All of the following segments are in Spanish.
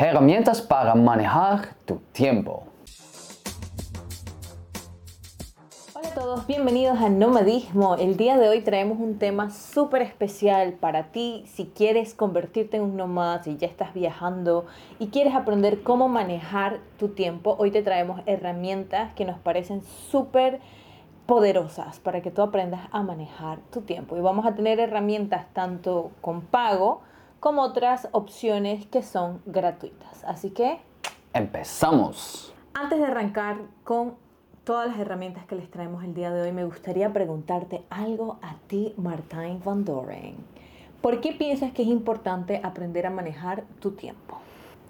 Herramientas para manejar tu tiempo. Hola a todos, bienvenidos a Nomadismo. El día de hoy traemos un tema súper especial para ti si quieres convertirte en un nómada, si ya estás viajando y quieres aprender cómo manejar tu tiempo. Hoy te traemos herramientas que nos parecen súper poderosas para que tú aprendas a manejar tu tiempo. Y vamos a tener herramientas tanto con pago como otras opciones que son gratuitas. Así que empezamos. Antes de arrancar con todas las herramientas que les traemos el día de hoy, me gustaría preguntarte algo a ti, Martijn van Doren. ¿Por qué piensas que es importante aprender a manejar tu tiempo?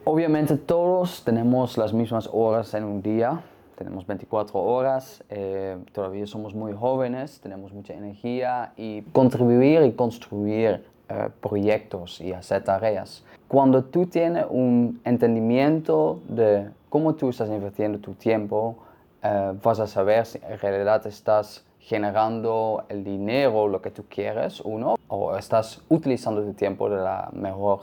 Obviamente todos tenemos las mismas horas en un día, tenemos 24 horas, eh, todavía somos muy jóvenes, tenemos mucha energía y contribuir y construir eh, proyectos y hacer tareas. Cuando tú tienes un entendimiento de cómo tú estás invirtiendo tu tiempo, eh, vas a saber si en realidad estás generando el dinero, lo que tú quieres, uno, o estás utilizando tu tiempo de la mejor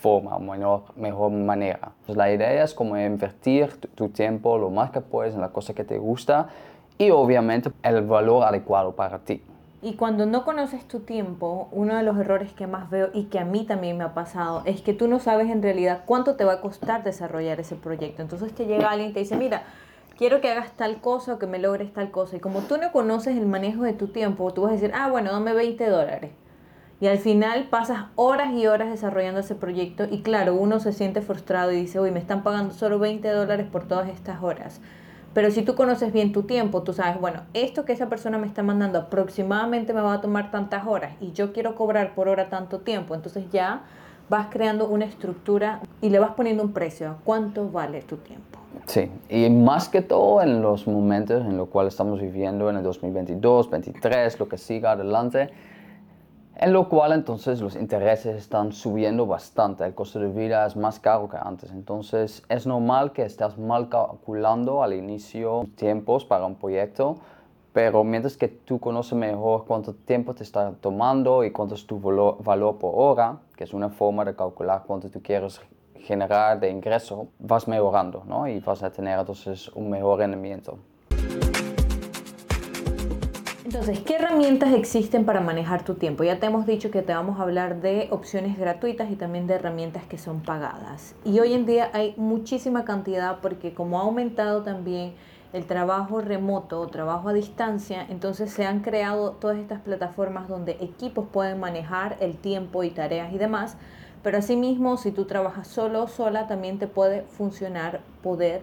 forma, mejor, mejor manera. Pues la idea es como invertir tu, tiempo lo más que puedes en la cosa que te gusta y obviamente el valor adecuado para ti. Y cuando no conoces tu tiempo, uno de los errores que más veo y que a mí también me ha pasado es que tú no sabes en realidad cuánto te va a costar desarrollar ese proyecto. Entonces te llega alguien y te dice, mira, quiero que hagas tal cosa o que me logres tal cosa. Y como tú no conoces el manejo de tu tiempo, tú vas a decir, ah, bueno, dame 20 dólares. Y al final pasas horas y horas desarrollando ese proyecto y claro, uno se siente frustrado y dice, uy, me están pagando solo 20 dólares por todas estas horas. Pero si tú conoces bien tu tiempo, tú sabes, bueno, esto que esa persona me está mandando aproximadamente me va a tomar tantas horas y yo quiero cobrar por hora tanto tiempo, entonces ya vas creando una estructura y le vas poniendo un precio. ¿Cuánto vale tu tiempo? Sí, y más que todo en los momentos en los cuales estamos viviendo en el 2022, 2023, lo que siga adelante, en lo cual entonces los intereses están subiendo bastante, el costo de vida es más caro que antes, entonces es normal que estés mal calculando al inicio tiempos para un proyecto, pero mientras que tú conoces mejor cuánto tiempo te está tomando y cuánto es tu valor, por hora, que es una forma de calcular cuánto tú quieres generar de ingreso, vas mejorando ¿no? y vas a tener entonces un mejor rendimiento. Entonces, ¿qué herramientas existen para manejar tu tiempo? Ya te hemos dicho que te vamos a hablar de opciones gratuitas y también de herramientas que son pagadas. Y hoy en día hay muchísima cantidad porque como ha aumentado también el trabajo remoto o trabajo a distancia, entonces se han creado todas estas plataformas donde equipos pueden manejar el tiempo y tareas y demás. Pero asimismo, si tú trabajas solo o sola, también te puede funcionar poder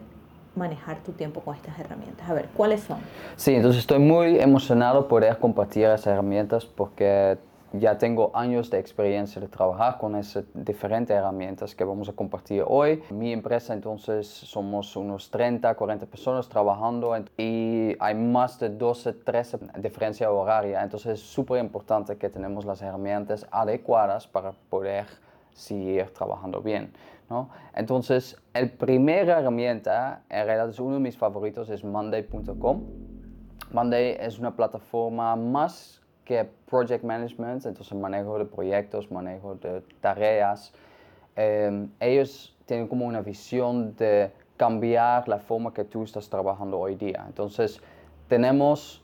manejar tu tiempo con estas herramientas. A ver, ¿cuáles son? Sí, entonces estoy muy emocionado poder compartir esas herramientas porque ya tengo años de experiencia de trabajar con esas diferentes herramientas que vamos a compartir hoy. Mi empresa entonces somos unos 30, 40 personas trabajando y hay más de 12, 13 diferencia horaria. Entonces es súper importante que tenemos las herramientas adecuadas para poder seguir trabajando bien. ¿No? Entonces, el primera herramienta, en realidad es uno de mis favoritos, es Monday.com. Monday es una plataforma más que project management, entonces manejo de proyectos, manejo de tareas. Em, ellos tienen como una visión de cambiar la forma que tú estás trabajando hoy día. Entonces, tenemos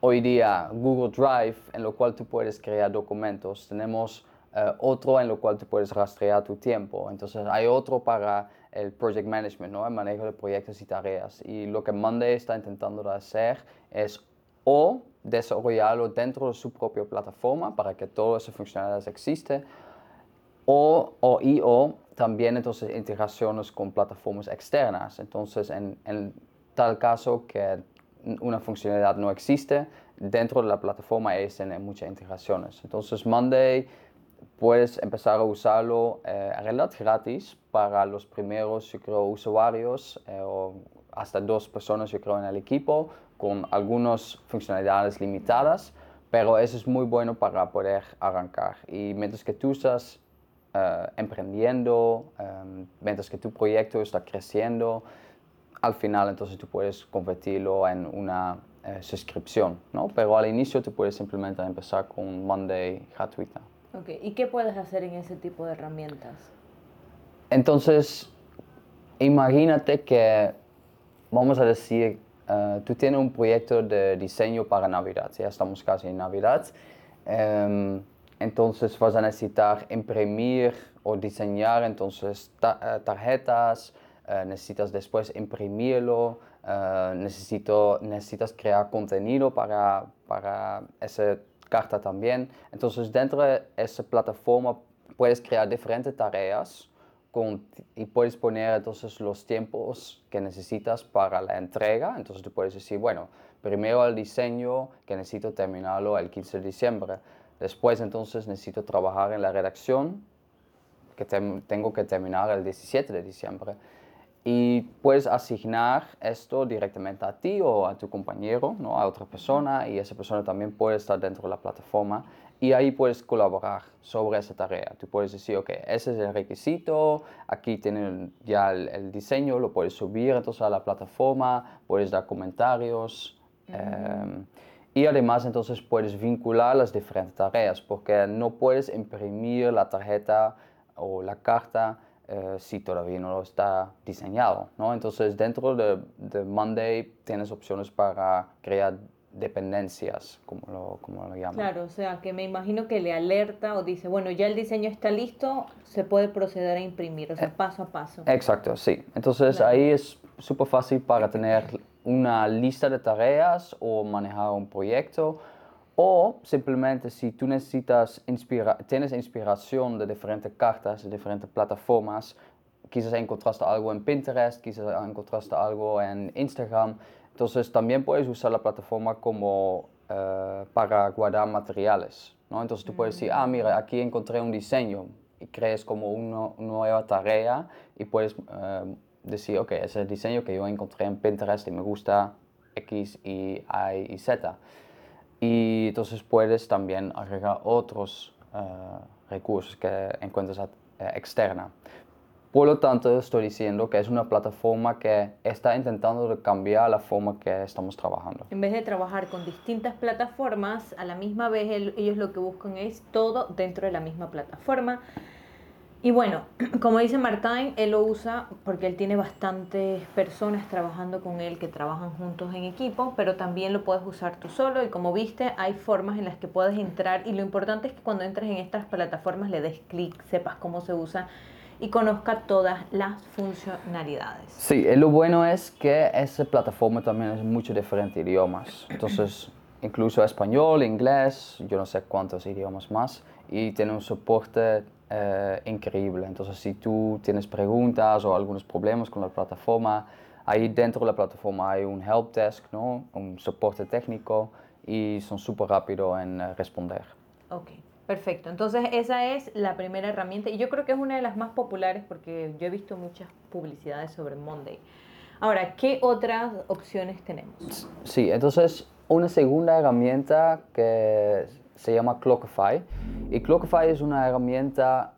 hoy día Google Drive, en lo cual tú puedes crear documentos. Tenemos eh, otro en lo cual tú puedes rastrear tu tiempo. Entonces hay otro para el project management, ¿no? el manejo de proyectos y tareas. Y lo que Monday está intentando hacer es o desarrollarlo dentro de su propia plataforma para que todas esas funcionalidades existen, o, o, y o también entonces integraciones con plataformas externas. Entonces, en, en tal caso que una funcionalidad no existe, dentro de la plataforma existen muchas integraciones. Entonces, Monday puedes empezar a usarlo eh, en realidad gratis para los primeros, yo creo, usuarios eh, o hasta dos personas, yo creo, en el equipo, con algunas funcionalidades limitadas, pero eso es muy bueno para poder arrancar. Y mientras que tú estás eh, emprendiendo, mientras que tu proyecto está creciendo, al final entonces tú puedes convertirlo en una suscripción, ¿no? Pero al inicio tú puedes simplemente empezar con Monday gratuita. Ok, ¿y qué puedes hacer en ese tipo de herramientas? Entonces, imagínate que, vamos a decir, eh, tú tienes un proyecto de diseño para Navidad, ya estamos casi en Navidad, em, entonces vas a necesitar imprimir o diseñar entonces eh, tarjetas, eh, necesitas después imprimirlo, necesito, necesitas crear contenido para, para esa carta también. Entonces dentro de esa plataforma puedes crear diferentes tareas y puedes poner entonces los tiempos que necesitas para la entrega. Entonces tú puedes decir, bueno, primero el diseño que necesito terminarlo el 15 de diciembre. Después entonces necesito trabajar en la redacción que tengo que terminar el 17 de diciembre. Y puedes asignar esto directamente a ti o a tu compañero, ¿no? a otra persona, y esa persona también puede estar dentro de la plataforma y ahí puedes colaborar sobre esa tarea. Tú puedes decir, ok, ese es el requisito, aquí tienen ya el, diseño, lo puedes subir entonces a la plataforma, puedes dar comentarios. Em, y además entonces puedes vincular las diferentes tareas, porque no puedes imprimir la tarjeta o la carta eh, si todavía no está diseñado. ¿no? Entonces dentro de, de Monday tienes opciones para crear dependencias, como lo, como lo llaman. Claro, o sea, que me imagino que le alerta o dice, bueno, ya el diseño está listo, se puede proceder a imprimir, o sea, eh, paso a paso. Exacto, sí. Entonces ahí es súper fácil para tener una lista de tareas o manejar un proyecto o simplemente si tú necesitas inspira tienes inspiración de diferentes cartas, de diferentes plataformas, quizás encontraste algo en Pinterest, quizás encontraste algo en Instagram, entonces también puedes usar la plataforma como eh, para guardar materiales. ¿no? Entonces tú puedes decir, ah, mira, aquí encontré un diseño y crees como una, nueva tarea y puedes eh, decir, ok, ese es el diseño que yo encontré en Pinterest y me gusta X, Y, y Z. Y entonces puedes también agregar otros eh, recursos que encuentres externa. Por lo tanto, estoy diciendo que es una plataforma que está intentando cambiar la forma que estamos trabajando. En vez de trabajar con distintas plataformas, a la misma vez ellos lo que buscan es todo dentro de la misma plataforma. Y bueno, como dice Martín, él lo usa porque él tiene bastantes personas trabajando con él que trabajan juntos en equipo, pero también lo puedes usar tú solo y como viste hay formas en las que puedes entrar y lo importante es que cuando entres en estas plataformas le des clic, sepas cómo se usa y conozca todas las funcionalidades. Sí, lo bueno es que esa plataforma también es mucho diferentes idiomas. Entonces, incluso español, inglés, yo no sé cuántos idiomas más, y tiene un soporte eh, increíble. Entonces, si tú tienes preguntas o algunos problemas con la plataforma, ahí dentro de la plataforma hay un help desk, ¿no? un soporte técnico, y son súper rápidos en eh, responder. Okay. Perfecto, entonces esa es la primera herramienta y yo creo que es una de las más populares porque yo he visto muchas publicidades sobre Monday. Ahora, ¿qué otras opciones tenemos? Sí, entonces una segunda herramienta que se llama Clockify y Clockify es una herramienta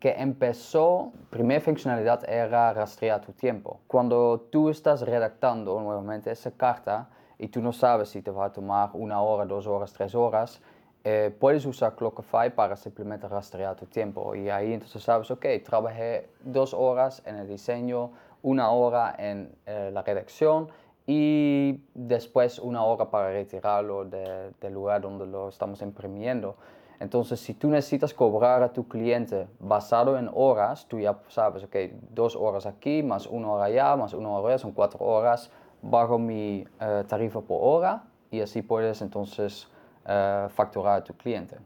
que empezó, primera funcionalidad era rastrear tu tiempo. Cuando tú estás redactando nuevamente esa carta y tú no sabes si te va a tomar una hora, dos horas, tres horas, eh, puedes usar Clockify para simplemente rastrear tu tiempo y ahí entonces sabes, ok, trabajé dos horas en el diseño, una hora en eh, la redacción y después una hora para retirarlo del lugar donde lo estamos imprimiendo. Entonces, si tú necesitas cobrar a tu cliente basado en horas, tú ya sabes, ok, dos horas aquí, más una hora allá, más una hora allá, son cuatro horas, bajo mi eh, tarifa por hora y así puedes entonces uh, facturar a tu cliente.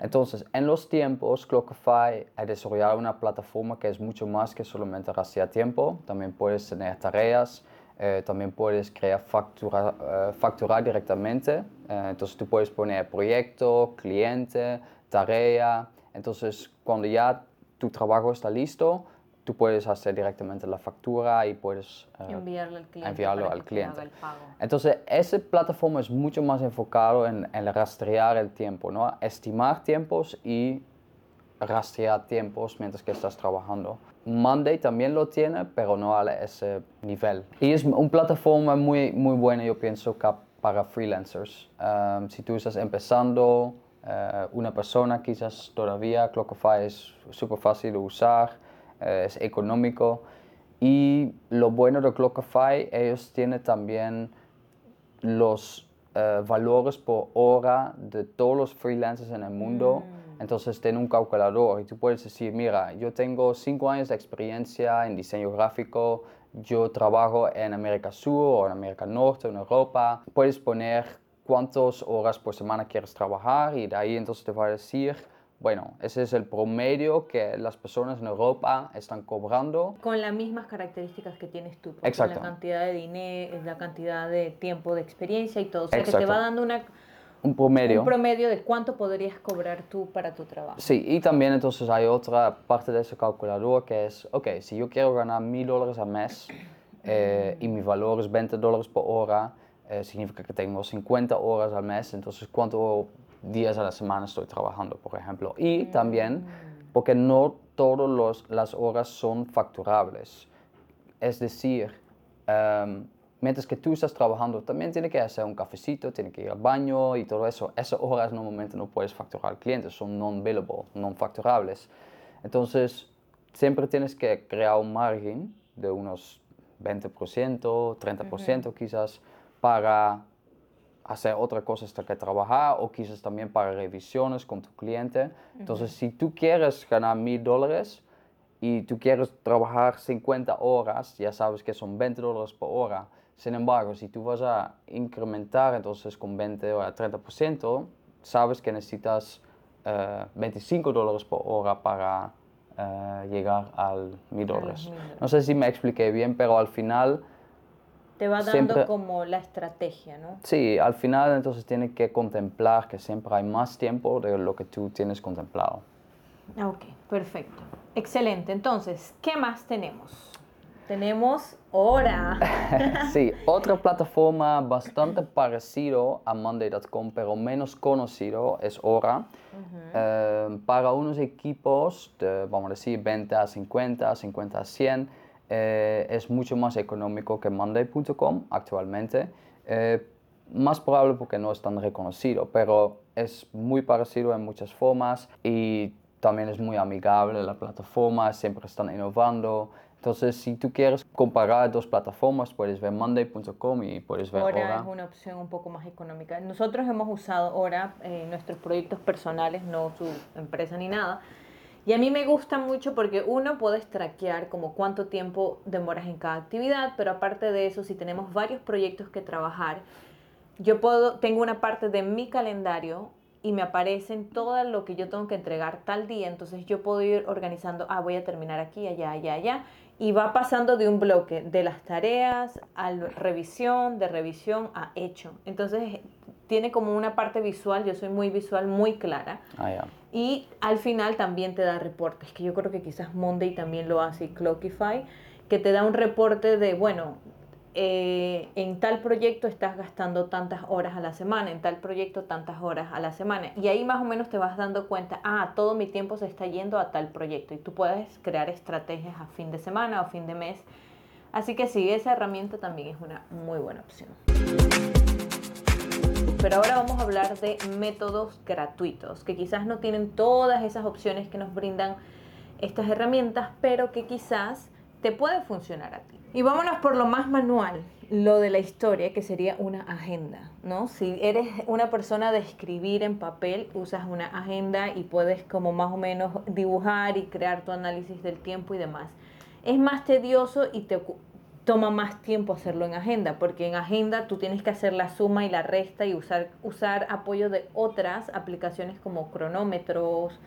Entonces, en los tiempos, Clockify ha desarrollado una plataforma que es mucho más que solamente rastrear tiempo. También puedes tener tareas, eh, también puedes crear factura, uh, facturar directamente. Entonces, tú puedes poner proyecto, cliente, tarea. Entonces, cuando ya tu trabajo está listo, tú puedes hacer directamente la factura y puedes uh, al cliente enviarlo al cliente. Entonces, esa plataforma es mucho más enfocado en, en, rastrear el tiempo, ¿no? estimar tiempos y rastrear tiempos mientras que estás trabajando. Monday también lo tiene, pero no a ese nivel. Y es una plataforma muy, muy buena, yo pienso, para freelancers. Um, si tú estás empezando, uh, una persona quizás todavía, Clockify es súper fácil de usar eh, es económico. Y lo bueno de Clockify, ellos tienen también los eh, valores por hora de todos los freelancers en el mundo. Mm. Entonces tiene un calculador y tú puedes decir, mira, yo tengo cinco años de experiencia en diseño gráfico, yo trabajo en América Sur o en América Norte, en Europa. Puedes poner cuántas horas por semana quieres trabajar y de ahí entonces te va a decir, bueno, ese es el promedio que las personas en Europa están cobrando. Con las mismas características que tienes tú. Exacto. La cantidad de dinero, la cantidad de tiempo de experiencia y todo. O sea, que te va dando una, Un promedio. un promedio de cuánto podrías cobrar tú para tu trabajo. Sí, y también entonces hay otra parte de ese calculador que es, ok, si yo quiero ganar mil dólares al mes eh, y mi valor es 20 dólares por hora, eh, significa que tengo 50 horas al mes, entonces cuántos días a la semana estoy trabajando, por ejemplo. Y también porque no todas las horas son facturables. Es decir, em, mientras que tú estás trabajando, también tiene que hacer un cafecito, tiene que ir al baño y todo eso. Esas horas normalmente no puedes facturar al cliente, son non-billable, non-facturables. Entonces, siempre tienes que crear un margen de unos 20%, 30% quizás para hacer otra cosa hasta que trabajar o quizás también para revisiones con tu cliente. Entonces, si tú quieres ganar mil dólares y tú quieres trabajar 50 horas, ya sabes que son 20 dólares por hora. Sin embargo, si tú vas a incrementar entonces con 20 o 30%, sabes que necesitas eh, 25 dólares por hora para eh, llegar al mil dólares. 1.000 No sé si me expliqué bien, pero al final... Te va dando Siempre- como la estrategia, ¿no? Sí, al final entonces tienes que contemplar que siempre hay más tiempo de lo que tú tienes contemplado. Ah, Ok, perfecto. Excelente. Entonces, ¿qué más tenemos? Tenemos Hora. Sí, otra plataforma bastante parecido a Monday.com, pero menos conocido, es Hora. Eh, para unos equipos, de, vamos a decir, 20 a 50, 50 a 100, eh, es mucho más económico que Monday.com actualmente. Eh, más probable porque no es tan reconocido, pero es muy parecido en muchas formas y también es muy amigable la plataforma, siempre están innovando. Entonces, si tú quieres comparar dos plataformas, puedes ver Monday.com y puedes ver Hora Hora. es una opción un poco más económica. Nosotros hemos usado Hora en nuestros proyectos personales, no su empresa ni nada. Y a mí me gusta mucho porque uno puedes traquear como cuánto tiempo demoras en cada actividad, pero aparte de eso, si tenemos varios proyectos que trabajar, yo puedo, tengo una parte de mi calendario y me aparecen todo lo que yo tengo que entregar tal día, entonces yo puedo ir organizando, ah, voy a terminar aquí, allá, allá, allá, y va pasando de un bloque de las tareas a revisión, de revisión a hecho. Entonces tiene como una parte visual, yo soy muy visual, muy clara. Ah. Y al final también te da reportes, que yo creo que quizás Monday también lo hace y Clockify, que te da un reporte de, bueno, eh, en tal proyecto estás gastando tantas horas a la semana, en tal proyecto tantas horas a la semana. Y ahí más o menos te vas dando cuenta, ah, todo mi tiempo se está yendo a tal proyecto. Y tú puedes crear estrategias a fin de semana o fin de mes. Así que sí, esa herramienta también es una muy buena opción. Pero ahora vamos a hablar de métodos gratuitos, que quizás no tienen todas esas opciones que nos brindan estas herramientas, pero que quizás te pueden funcionar a ti. Y vámonos por lo más manual, lo de la historia, que sería una agenda, ¿no? Si eres una persona de escribir en papel, usas una agenda y puedes como más o menos dibujar y crear tu análisis del tiempo y demás. Es más tedioso y te toma más tiempo hacerlo en agenda, porque en agenda tú tienes que hacer la suma y la resta y usar, usar apoyo de otras aplicaciones como cronómetros,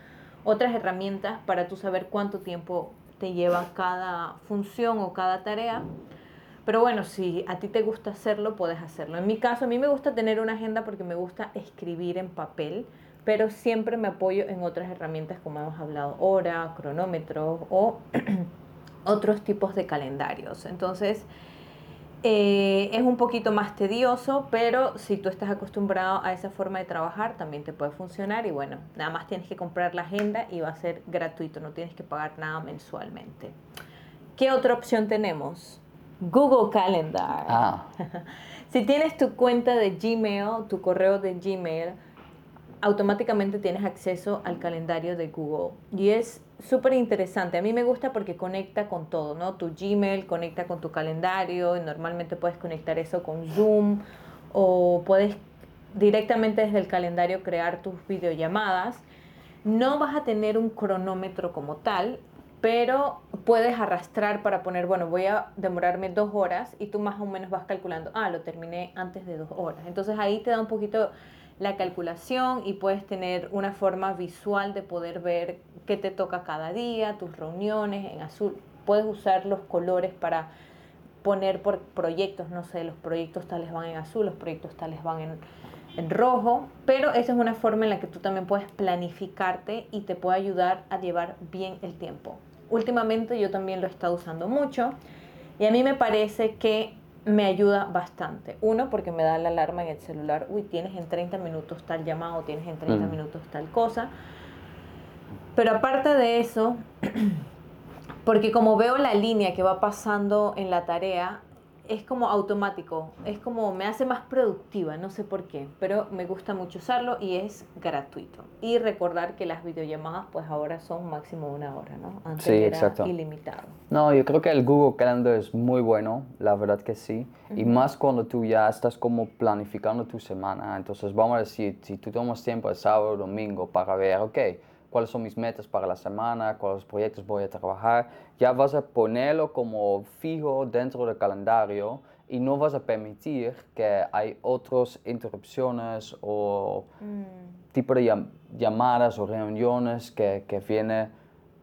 otras herramientas para tú saber cuánto tiempo te lleva cada función o cada tarea. Pero bueno, si a ti te gusta hacerlo, puedes hacerlo. En mi caso, a mí me gusta tener una agenda porque me gusta escribir en papel, pero siempre me apoyo en otras herramientas como hemos hablado, hora, cronómetros o otros tipos de calendarios. Entonces, eh, es un poquito más tedioso, pero si tú estás acostumbrado a esa forma de trabajar, también te puede funcionar. Y bueno, nada más tienes que comprar la agenda y va a ser gratuito, no tienes que pagar nada mensualmente. ¿Qué otra opción tenemos? Google Calendar. Ah, Si tienes tu cuenta de Gmail, tu correo de Gmail, automáticamente tienes acceso al calendario de Google. Y es súper interesante. A mí me gusta porque conecta con todo, ¿no? Tu Gmail conecta con tu calendario y normalmente puedes conectar eso con Zoom o puedes directamente desde el calendario crear tus videollamadas. No vas a tener un cronómetro como tal, pero puedes arrastrar para poner, bueno, voy a demorarme dos horas y tú más o menos vas calculando, ah, lo terminé antes de dos horas. Entonces ahí te da un poquito la calculación y puedes tener una forma visual de poder ver qué te toca cada día, tus reuniones en azul. Puedes usar los colores para poner por proyectos, no sé, los proyectos tales van en azul, los proyectos tales van en, en rojo, pero esa es una forma en la que tú también puedes planificarte y te puede ayudar a llevar bien el tiempo. Últimamente yo también lo he estado usando mucho y a mí me parece que me ayuda bastante. Uno, porque me da la alarma en el celular, uy, tienes en 30 minutos tal llamado, tienes en 30 mm. minutos tal cosa. Pero aparte de eso, porque como veo la línea que va pasando en la tarea, es como automático, es como me hace más productiva, no sé por qué, pero me gusta mucho usarlo y es gratuito. Y recordar que las videollamadas pues ahora son máximo una hora, ¿no? Antes sí, era exacto. ilimitado. No, yo creo que el Google Calendar es muy bueno, la verdad que sí. Y más cuando tú ya estás como planificando tu semana. Entonces vamos a decir, si tú tomas tiempo el sábado o domingo para ver, ok, cuáles son mis metas para la semana, cuáles proyectos voy a trabajar, ya vas a ponerlo como fijo dentro del calendario y no vas a permitir que hay otras interrupciones o mm. tipo de llamadas o reuniones que, que vienen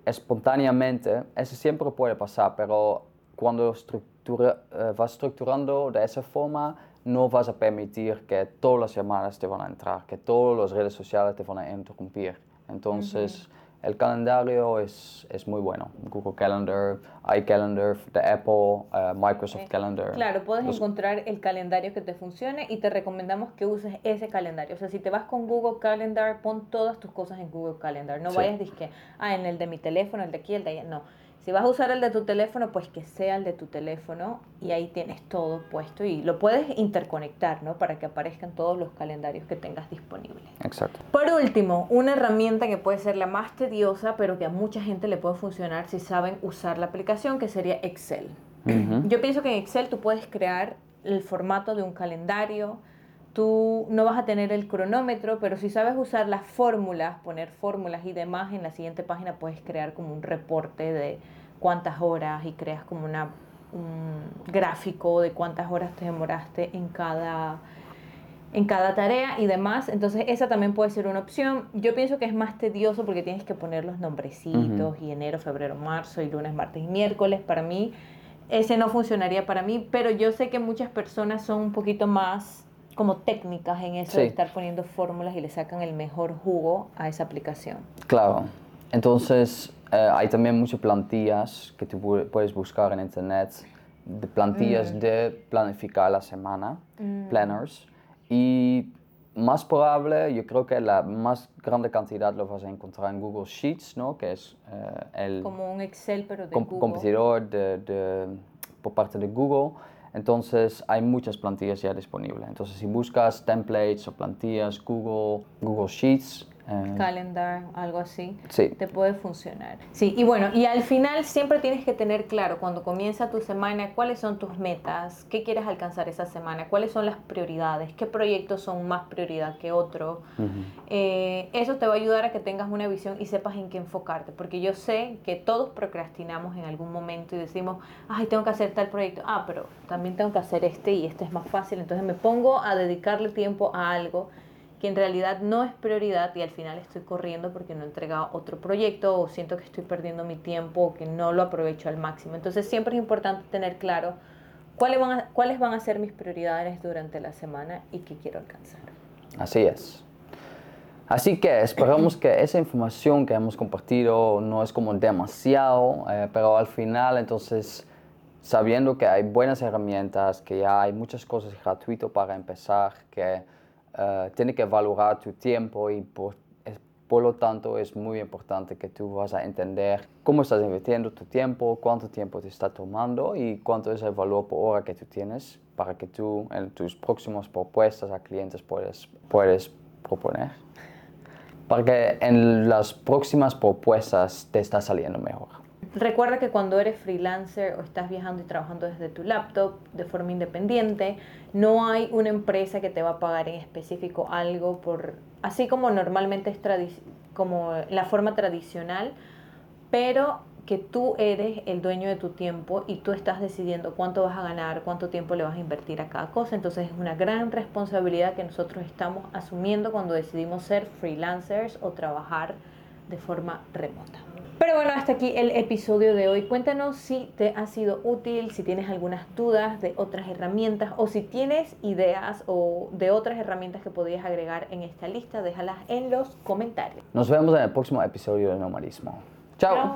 espontáneamente. Eso siempre puede pasar, pero cuando estructura, eh, vas estructurando de esa forma, no vas a permitir que todas las llamadas te van a entrar, que todas las redes sociales te van a interrumpir. Entonces, el calendario es, es, muy bueno. Google Calendar, iCalendar de Apple, eh, Microsoft Calendar. Claro, puedes encontrar el calendario que te funcione y te recomendamos que uses ese calendario. O sea, si te vas con Google Calendar, pon todas tus cosas en Google Calendar. No vayas a decir que, ah, en el de mi teléfono, el de aquí, el de allá. No si vas a usar el de tu teléfono, pues que sea el de tu teléfono y ahí tienes todo puesto y lo puedes interconectar, ¿no? Para que aparezcan todos los calendarios que tengas disponibles. Exacto. Por último, una herramienta que puede ser la más tediosa, pero que a mucha gente le puede funcionar si saben usar la aplicación, que sería Excel. Yo pienso que en Excel tú puedes crear el formato de un calendario, tú no vas a tener el cronómetro, pero si sabes usar las fórmulas, poner fórmulas y demás, en la siguiente página puedes crear como un reporte de cuántas horas y creas como una, un gráfico de cuántas horas te demoraste en cada, en cada tarea y demás. Entonces esa también puede ser una opción. Yo pienso que es más tedioso porque tienes que poner los nombrecitos y enero, febrero, marzo y lunes, martes y miércoles. Para mí ese no funcionaría para mí, pero yo sé que muchas personas son un poquito más como técnicas en eso de estar poniendo fórmulas y le sacan el mejor jugo a esa aplicación. Claro. Entonces, eh, hay también muchas plantillas que tú puedes buscar en internet, de plantillas mm. de planificar la semana, mm. planners. Y más probable, yo creo que la más grande cantidad lo vas a encontrar en Google Sheets, ¿no? que es eh, el... Como un Excel, pero de Google. competidor de, de, por parte de Google. Entonces hay muchas plantillas ya disponibles. Entonces si buscas templates o plantillas, Google, Google Sheets, eh, calendar, algo así, te puede funcionar. Sí, y bueno, y al final siempre tienes que tener claro cuando comienza tu semana cuáles son tus metas, qué quieres alcanzar esa semana, cuáles son las prioridades, qué proyectos son más prioridad que otro. Eh, eso te va a ayudar a que tengas una visión y sepas en qué enfocarte, porque yo sé que todos procrastinamos en algún momento y decimos, ay, tengo que hacer tal proyecto, ah, pero también tengo que hacer este y este es más fácil, entonces me pongo a dedicarle tiempo a algo que en realidad no es prioridad y al final estoy corriendo porque no he otro proyecto o siento que estoy perdiendo mi tiempo o que no lo aprovecho al máximo. Entonces siempre es importante tener claro cuáles van a, cuáles van a ser mis prioridades durante la semana y qué quiero alcanzar. Así es. Así que esperamos que esa información que hemos compartido no es como demasiado, eh, pero al final entonces sabiendo que hay buenas herramientas, que ya hay muchas cosas gratuitas para empezar, que uh, tiene que valorar tu tiempo y por, por, lo tanto es muy importante que tú vas a entender cómo estás invirtiendo tu tiempo, cuánto tiempo te está tomando y cuánto es el valor por hora que tú tienes para que tú en tus próximas propuestas a clientes puedes, puedes proponer. para que en las próximas propuestas te está saliendo mejor. Recuerda que cuando eres freelancer o estás viajando y trabajando desde tu laptop de forma independiente, no hay una empresa que te va a pagar en específico algo por, así como normalmente es como la forma tradicional, pero que tú eres el dueño de tu tiempo y tú estás decidiendo cuánto vas a ganar, cuánto tiempo le vas a invertir a cada cosa. Entonces es una gran responsabilidad que nosotros estamos asumiendo cuando decidimos ser freelancers o trabajar de forma remota. Pero bueno, hasta aquí el episodio de hoy. Cuéntanos si te ha sido útil, si tienes algunas dudas de otras herramientas o si tienes ideas o de otras herramientas que podrías agregar en esta lista, déjalas en los comentarios. Nos vemos en el próximo episodio de Nomadismo. Chao.